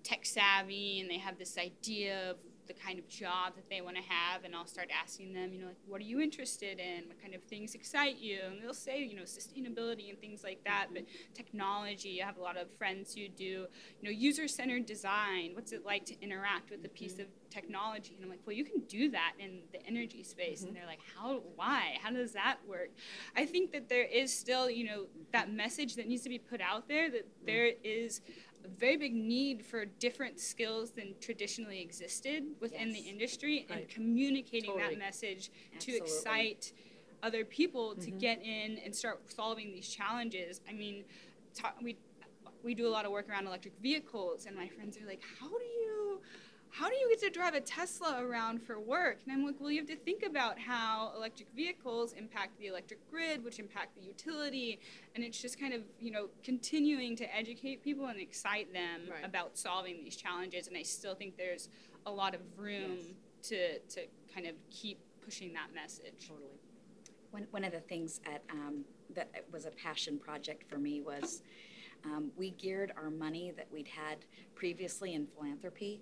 E: tech savvy, and they have this idea of the kind of job that they want to have and I'll start asking them, you know, like what are you interested in? What kind of things excite you? And they'll say, you know, sustainability and things like that, but technology, I have a lot of friends who do, you know, user-centered design. What's it like to interact with a piece of technology? And I'm like, well, you can do that in the energy space. Mm-hmm. And they're like, how why? How does that work? I think that there is still, you know, that message that needs to be put out there that there is a very big need for different skills than traditionally existed within yes. the industry right. and communicating totally. that message Absolutely. to excite other people to mm-hmm. get in and start solving these challenges. I mean, ta- we we do a lot of work around electric vehicles and my friends are like, "How do you how do you get to drive a Tesla around for work? And I'm like, well, you have to think about how electric vehicles impact the electric grid, which impact the utility. And it's just kind of, you know, continuing to educate people and excite them right. about solving these challenges. And I still think there's a lot of room yes. to, to kind of keep pushing that message.
C: Totally.
D: One, one of the things at, um, that was a passion project for me was um, we geared our money that we'd had previously in philanthropy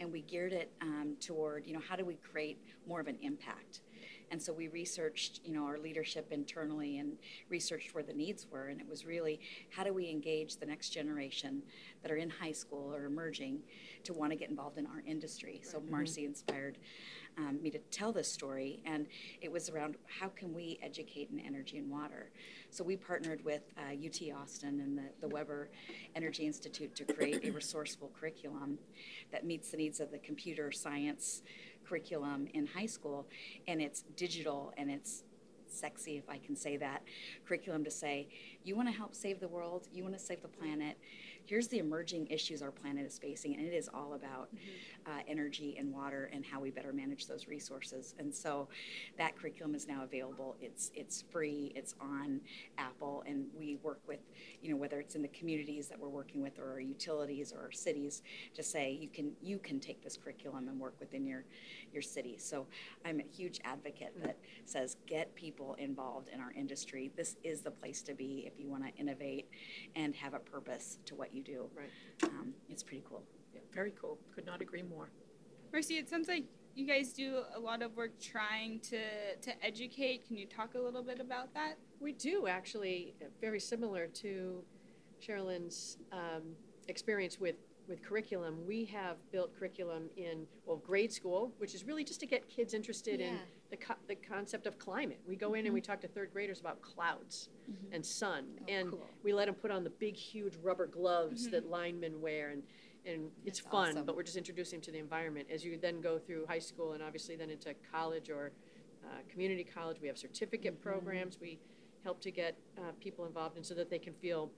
D: and we geared it um, toward, you know, how do we create more of an impact? And so we researched, you know, our leadership internally and researched where the needs were. And it was really how do we engage the next generation that are in high school or emerging to want to get involved in our industry. So mm-hmm. Marcy inspired um, me to tell this story, and it was around how can we educate in energy and water. So we partnered with uh, UT Austin and the, the Weber Energy Institute to create a resourceful curriculum that meets the needs of the computer science curriculum in high school, and it's digital and it's sexy, if I can say that, curriculum to say, you want to help save the world, you want to save the planet, here's the emerging issues our planet is facing, and it is all about mm-hmm. uh, energy and water and how we better manage those resources. And so that curriculum is now available. It's it's free. It's on Apple, and we work with, you know, whether it's in the communities that we're working with or our utilities or our cities, to say you can you can take this curriculum and work within your your city. So I'm a huge advocate that says get people involved in our industry. This is the place to be if you want to innovate and have a purpose to what you do.
C: Right.
D: Um, it's pretty cool.
B: Yeah, very cool. Could not agree more.
E: Marcy, it sounds like you guys do a lot of work trying to, to educate. Can you talk a little bit about that?
C: We do, actually, very similar to Sharelynn's um, experience with, with curriculum. We have built curriculum in, well, grade school, which is really just to get kids interested yeah. in the, co- the concept of climate. We go mm-hmm. in and we mm-hmm. talk to third graders about clouds mm-hmm. and sun, oh, and cool. we let them put on the big, huge rubber gloves mm-hmm. that linemen wear, and and it's That's fun. Awesome. But we're just introducing them to the environment as you then go through high school and obviously then into college or uh, community college. We have certificate mm-hmm. programs. We help to get uh, people involved, and so that they can feel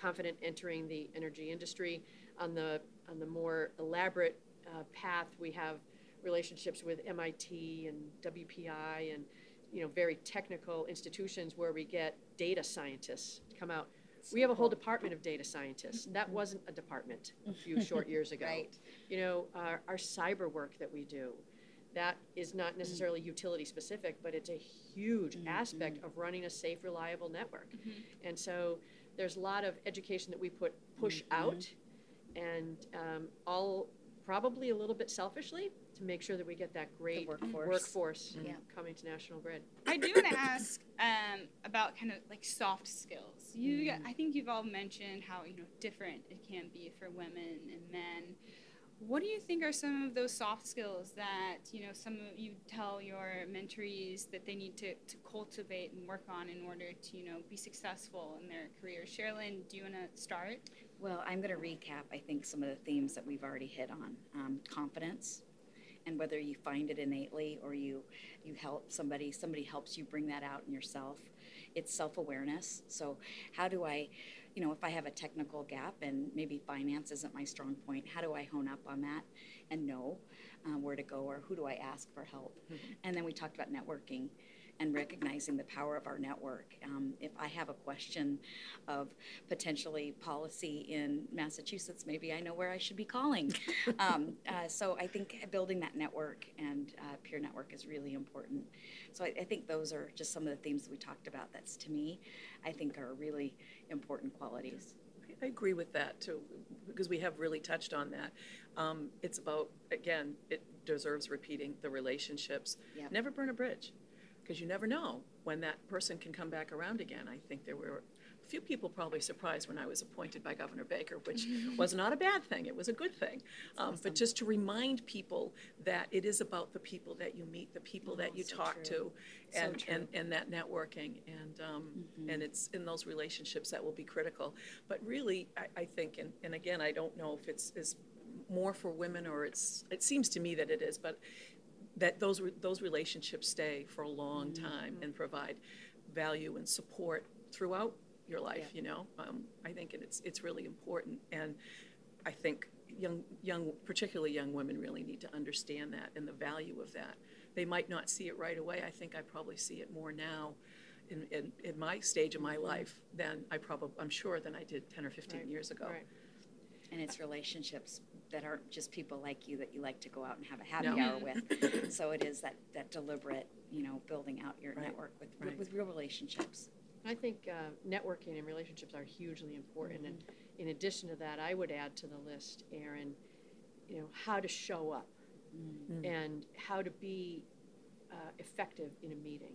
C: confident entering the energy industry. On the on the more elaborate uh, path, we have relationships with MIT and WPI and you know very technical institutions where we get data scientists to come out. we have a whole department of data scientists. That mm-hmm. wasn't a department a few short years ago.
D: right.
C: You know, our, our cyber work that we do, that is not necessarily utility specific, but it's a huge mm-hmm. aspect of running a safe, reliable network. Mm-hmm. And so there's a lot of education that we put push mm-hmm. out, and um, all probably a little bit selfishly, to make sure that we get that great
D: workforce,
C: workforce yeah. coming to National Grid.
E: I do want to ask um, about kind of like soft skills. You, mm. I think you've all mentioned how you know different it can be for women and men. What do you think are some of those soft skills that you know some of you tell your mentorees that they need to, to cultivate and work on in order to you know be successful in their career? Sharelynn, do you want to start?
D: Well, I'm going to recap. I think some of the themes that we've already hit on: um, confidence, and whether you find it innately or you you help somebody somebody helps you bring that out in yourself it's self-awareness so how do i you know, if I have a technical gap and maybe finance isn't my strong point, how do I hone up on that and know uh, where to go or who do I ask for help? Mm-hmm. And then we talked about networking and recognizing the power of our network. Um, if I have a question of potentially policy in Massachusetts, maybe I know where I should be calling. um, uh, so I think building that network and uh, peer network is really important. So I, I, think those are just some of the themes that we talked about. That's to me, I think are really important qualities.
B: I agree with that too, because we have really touched on that. Um, it's about, again, it deserves repeating the relationships. Yep. Never burn a bridge because you never know when that person can come back around again. I think there were a few people probably surprised when I was appointed by Governor Baker, which was not a bad thing. It was a good thing. Um, awesome. But just to remind people that it is about the people that you meet, the people that you so talk true. to, and, so and, and that networking. And, um, mm-hmm. and it's in those relationships that will be critical. But really, I, I think, and, and again, I don't know if it's, it's more for women or it's, it seems to me that it is, but that those those relationships stay for a long mm-hmm. time and provide value and support throughout your life. Yeah. You know, um, I think it's it's really important, and I think young young particularly young women really need to understand that and the value of that. They might not see it right away. I think I probably see it more now. In, in, in my stage of my mm-hmm. life than I probably I'm sure than I did 10 or 15
C: right.
B: years ago.
C: Right.
D: And it's relationships that aren't just people like you that you like to go out and have a happy no. hour with. so it is that, that deliberate, you know, building out your right. network with, right. with real relationships.
C: I think uh, networking and relationships are hugely important. Mm-hmm. And in addition to that, I would add to the list, Erin, you know, how to show up mm-hmm. and how to be uh, effective in a meeting.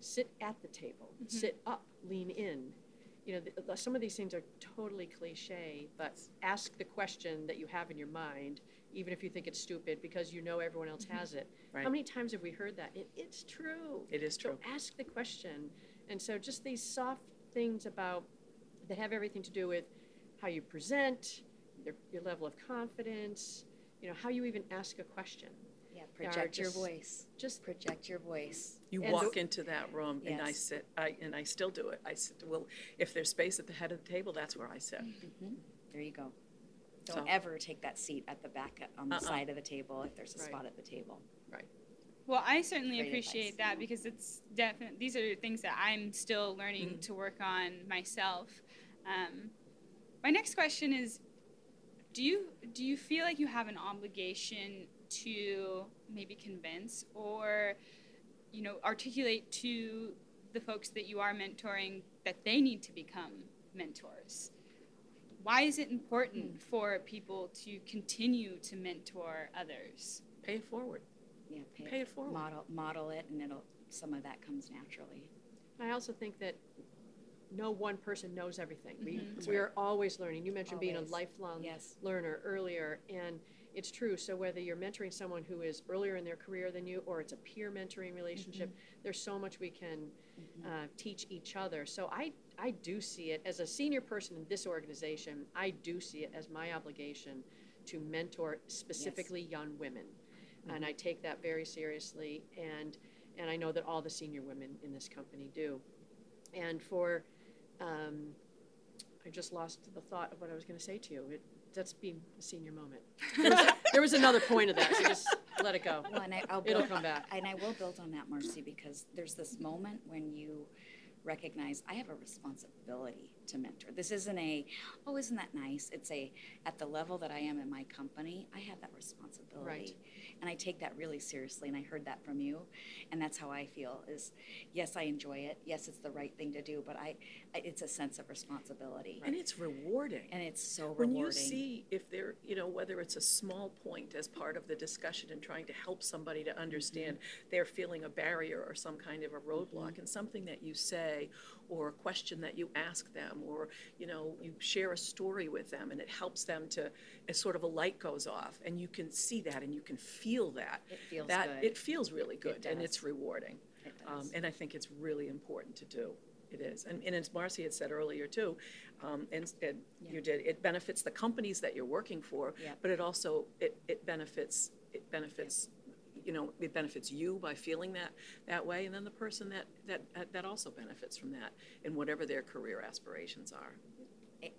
C: Sit at the table, mm-hmm. sit up, lean in, you know, some of these things are totally cliche, but ask the question that you have in your mind, even if you think it's stupid, because you know everyone else mm-hmm. has it. Right. How many times have we heard that? It, it's true.
B: It is true.
C: So ask the question. And so just these soft things about that have everything to do with how you present, your, your level of confidence, you know, how you even ask a question.
D: Project your voice. Just project your voice.
B: You and walk into that room yes. and I sit, I, and I still do it. I sit, well, if there's space at the head of the table, that's where I sit.
D: Mm-hmm. There you go. Don't so. ever take that seat at the back on the uh-uh. side of the table if there's a right. spot at the table.
B: Right.
E: Well, I certainly Great appreciate advice. that because it's definitely these are things that I'm still learning mm-hmm. to work on myself. Um, my next question is do you do you feel like you have an obligation to maybe convince or you know articulate to the folks that you are mentoring that they need to become mentors why is it important for people to continue to mentor others
B: pay it forward
D: yeah pay, pay it, it forward model model it and it'll some of that comes naturally
C: i also think that no one person knows everything. Mm-hmm. We, we're always learning. You mentioned always. being a lifelong yes. learner earlier, and it's true. So whether you're mentoring someone who is earlier in their career than you, or it's a peer mentoring relationship, mm-hmm. there's so much we can mm-hmm. uh, teach each other. So I I do see it as a senior person in this organization. I do see it as my obligation to mentor specifically yes. young women, mm-hmm. and I take that very seriously. And and I know that all the senior women in this company do. And for um, I just lost the thought of what I was going to say to you. It, that's being a senior moment. There was, there was, another point of that, so just let it go.
D: Well, and I, will
C: It'll come back.
D: And I will build on that, Marcy, because there's this moment when you recognize I have a responsibility to mentor. This isn't a, oh, isn't that nice? It's a, at the level that I am in my company, I have that responsibility.
C: Right.
D: And I take that really seriously, and I heard that from you. And that's how I feel is, yes, I enjoy it. Yes, it's the right thing to do, but I, it's a sense of responsibility.
B: Right. And it's rewarding.
D: And it's so
B: rewarding. When you see if there, you know, whether it's a small point as part of the discussion and trying to help somebody to understand mm-hmm. they're feeling a barrier or some kind of a roadblock, mm-hmm. and something that you say or a question that you ask them or you know you share a story with them and it helps them to as sort of a light goes off and you can see that and you can feel that
D: it feels
B: that
D: good.
B: it feels really good
D: it
B: and it's rewarding
D: it
B: um, and i think it's really important to do it is and, and as marcy had said earlier too um, and, and yeah. you did it benefits the companies that you're working for
D: yeah.
B: but it also it, it benefits it benefits yeah you know it benefits you by feeling that that way and then the person that that uh, that also benefits from that in whatever their career aspirations are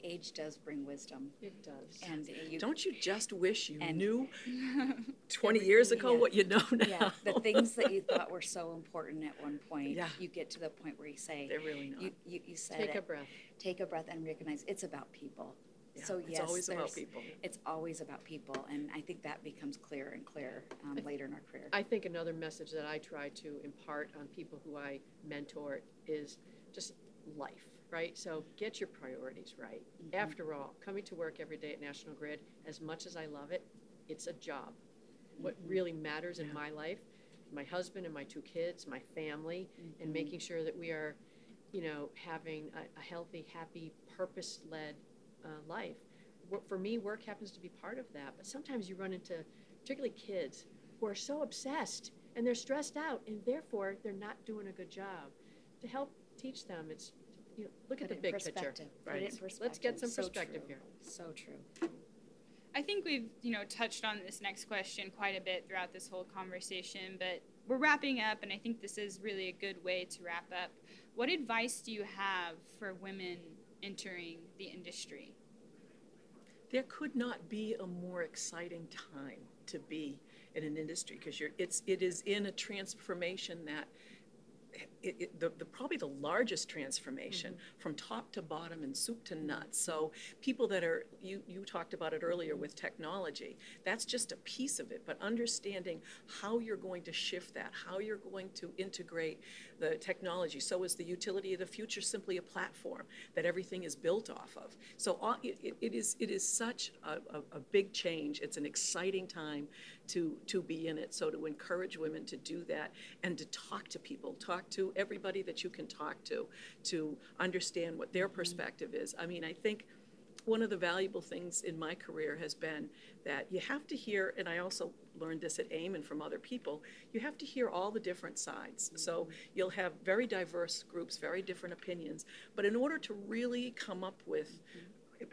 D: age does bring wisdom,
C: It does.
D: and you
B: Don't you just wish you knew 20 years ago
D: Yeah.
B: what you know now?
D: yeah the things that you thought were so important at one point.
B: Yeah.
D: You get to the point where you say
B: They're really not.
D: you, you, you said
C: Take
D: it.
C: a breath.
D: take a breath and recognize it's about people.
B: Yeah,
D: so
B: it's
D: yes,
B: always about people.
D: It's always about people, and I think that becomes clearer and clearer um, later in our career.
C: I think another message that I try to impart on people who I mentor is just life, right? So get your priorities right.
D: Mm-hmm.
C: After all, coming to work every day at National Grid, as much as I love it, it's a job. What
D: Mm-hmm.
C: really matters in my life, my husband and my two kids, my family,
D: Mm-hmm.
C: and making sure that we are, you know, having a, a healthy, happy, purpose-led uh, life. For me, work happens to be part of that, but sometimes you run into, particularly kids, who are so obsessed and they're stressed out, and therefore they're not doing a good job. To help teach them, it's you know, look
D: Put
C: at the big picture.
D: perspective. Put
C: Right.
D: in
C: Let's get some
D: So
C: perspective
D: true.
C: here.
D: So true.
E: I think we've, you know, touched on this next question quite a bit throughout this whole conversation, but we're wrapping up and I think this is really a good way to wrap up. What advice do you have for women entering the industry?
B: there could not be a more exciting time to be in an industry because it's it is in a transformation that it, it, the, the probably the largest transformation mm-hmm. from top to bottom and soup to nuts. So people that are you you talked about it earlier with technology. That's just a piece of it, but understanding how you're going to shift that, how you're going to integrate the technology. So is the utility of the future simply a platform that everything is built off of? So all- it, it, it is it is such a, a, a big change. It's an exciting time to to be in it. So to encourage women to do that and to talk to people, talk to everybody that you can talk to, to understand what their perspective is. I mean, I think one of the valuable things in my career has been that you have to hear, and I also learned this at AIM and from other people, you have to hear all the different sides. So you'll have very diverse groups, very different opinions. But in order to really come up with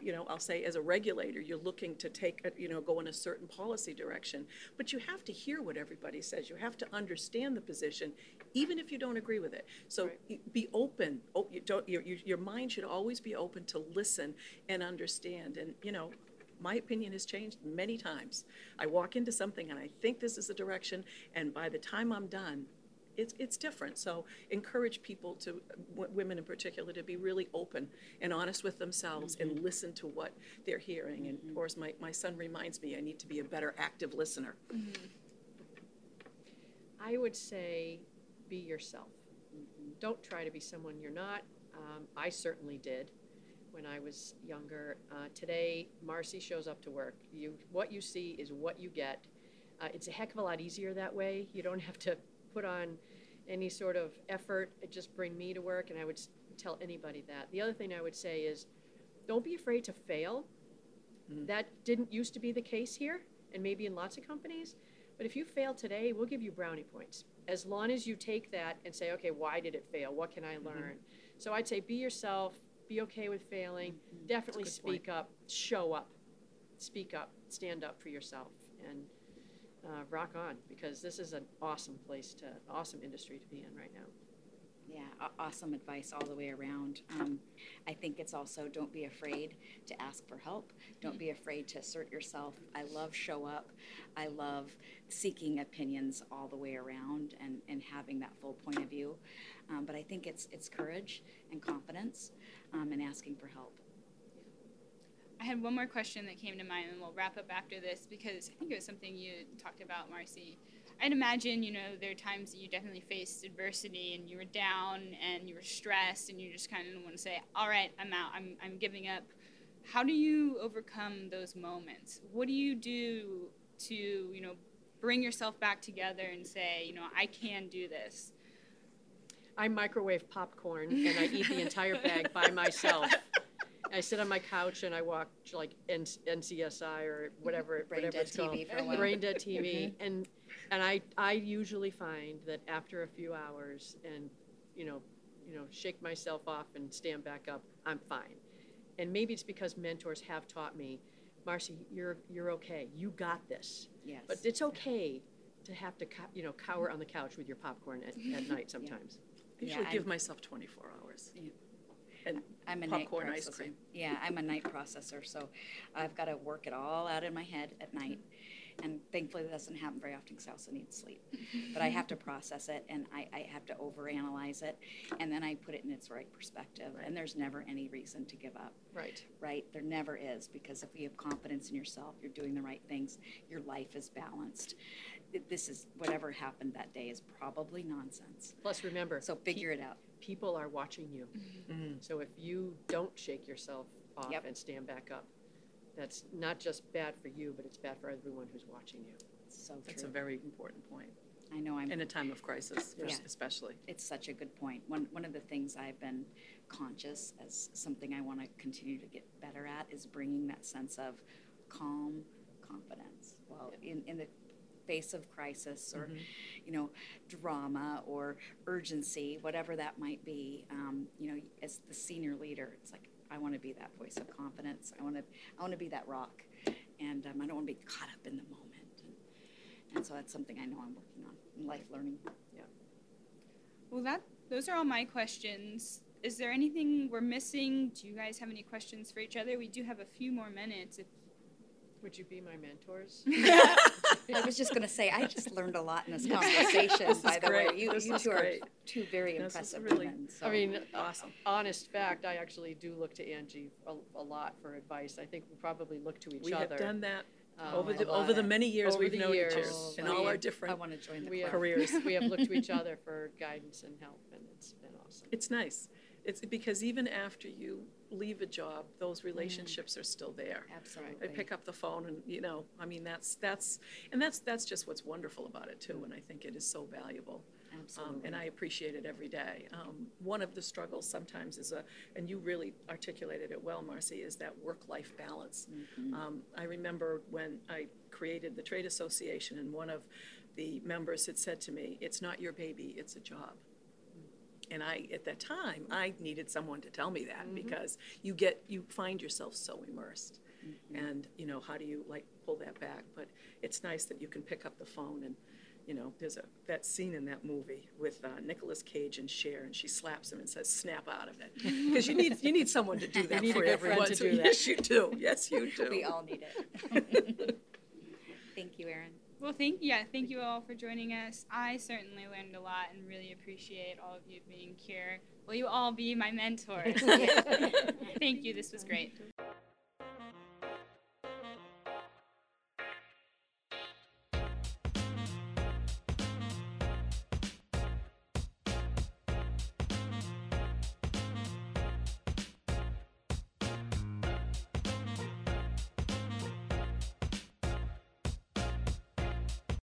B: you know, I'll say as a regulator, you're looking to take, a, you know, go in a certain policy direction, but you have to hear what everybody says. You have to understand the position, even if you don't agree with it. So
C: Right.
B: be open. Oh, you don't, your, your your mind should always be open to listen and understand. And you know, my opinion has changed many times. I walk into something and I think this is the direction, and by the time I'm done, it's, it's different. So encourage people to, w- women in particular, to be really open and honest with themselves and listen to what they're hearing. And of course, my, my son reminds me I need to be a better active listener.
C: I would say be yourself. Don't try to be someone you're not. Um, I certainly did when I was younger. Uh, today, Marcy shows up to work. You, what you see is what you get. Uh, it's a heck of a lot easier that way. You don't have to put on any sort of effort. It just bring me to work, and I would tell anybody that. The other thing I would say is, don't be afraid to fail. Mm-hmm. That didn't used to be the case here, and maybe in lots of companies. But if you fail today, we'll give you brownie points. As long as you take that and say, okay, why did it fail? What can I mm-hmm. learn? So I'd say be yourself, be okay with failing, definitely
B: That's a good point.
C: speak up, show up, speak up, stand up for yourself, and uh, rock on because this is an awesome place to, awesome industry to be in right now.
D: Yeah, awesome advice all the way around. Um, I think it's also don't be afraid to ask for help. Don't be afraid to assert yourself. I love show up. I love seeking opinions all the way around and, and having that full point of view. Um, but I think it's it's courage and confidence um, and asking for help.
E: I had one more question that came to mind, and we'll wrap up after this because I think it was something you talked about, Marcy. I'd imagine, you know, there are times that you definitely faced adversity and you were down and you were stressed and you just kind of want to say, all right, I'm out, I'm, I'm giving up. How do you overcome those moments? What do you do to, you know, bring yourself back together and say, you know, I can do this?
C: I microwave popcorn and I eat the entire bag by myself. I sit on my couch and I watch like N- NCSI or whatever,
D: Brain
C: whatever
D: dead
C: it's called.
D: TV for a while.
C: Brain dead TV, mm-hmm. and and I I usually find that after a few hours and you know you know shake myself off and stand back up, I'm fine. And maybe it's because mentors have taught me, Marcy, you're you're okay. You got this.
D: Yes.
C: But it's okay to have to co- you know cower on the couch with your popcorn at, at night sometimes.
B: I
D: Yeah,
B: usually
D: I-
B: give myself 24 hours. And
D: I'm a night
B: popcorn ice
D: processor.
B: cream.
D: Yeah, I'm a night processor, so I've got to work it all out in my head at night. And thankfully, that doesn't happen very often because I also need sleep. But I have to process it and I, I have to overanalyze it. And then I put it in its right perspective.
B: Right.
D: And there's never any reason to give up,
C: Right.
D: right? There never is because if you have confidence in yourself, you're doing the right things, your life is balanced. This is whatever happened that day is probably nonsense.
C: Plus, remember,
D: So figure it out.
C: People are watching you.
B: Mhm.
C: So if you don't shake yourself off
D: Yep.
C: and stand back up, that's not just bad for you, but it's bad for everyone who's watching you.
D: So
B: That's a very important point,
D: I know I'm
B: in a time of crisis,
C: Yeah.
B: especially.
D: it's such a good point. One, one of the things I've been conscious as something I want to continue to get better at is bringing that sense of calm confidence. Well, in, in the face of crisis or,
B: Mhm.
D: you know, drama or urgency, whatever that might be, um, you know, as the senior leader, it's like, I want to be that voice of confidence. I want to, I want to be that rock. And um, I don't want to be caught up in the moment. And, and so that's something I know I'm working on in life learning. Yeah.
E: Well, that those are all my questions. Is there anything we're missing? Do you guys have any questions for each other? We do have a few more minutes. If
C: Would you be my mentors?
D: I was just going to say, I just learned a lot in this conversation,
B: This
D: by
B: is
D: the way. You,
B: This
D: you
B: is
D: two are two very
B: This
D: impressive
B: really-
D: women. So.
C: I mean,
B: Awesome.
C: honest fact, I actually do look to Angie a, a lot for advice. I think we probably look to each
B: We
C: other.
B: have done that
C: um,
B: over the, over the many years
C: Over
B: we've
C: the
B: known each other,
C: years,
B: in all our
D: I
B: different
D: want to join the
C: we
D: club.
C: have,
B: careers.
C: we have looked to each other for guidance and help, and it's been awesome.
B: It's nice. It's because even after you leave a job, those relationships are still there.
D: Absolutely.
B: I pick up the phone and, you know, I mean, that's, that's, and that's, that's just what's wonderful about it too, and I think it is so valuable. Um,
D: Absolutely.
B: and I appreciate it every day. Um, one of the struggles sometimes is a, and you really articulated it well, Marcy, is that work-life balance.
D: Mm-hmm.
B: Um, I remember when I created the trade association, and one of the members had said to me, "It's not your baby; it's a job." And I, at that time, I needed someone to tell me that because you get, you find yourself so immersed, and you know, how do you like pull that back? But it's nice that you can pick up the phone and. You know, there's a that scene in that movie with uh, Nicolas Cage and Cher, and she slaps him and says, "Snap out of it," because you need you need someone to do that for everyone.
C: to
B: so
C: do that.
B: Yes, you do. Yes, you do.
D: We all need it. Thank you, Erin.
E: Well, thank yeah, thank you all for joining us. I certainly learned a lot and really appreciate all of you being here. Will you all be my mentors? thank you. This was great.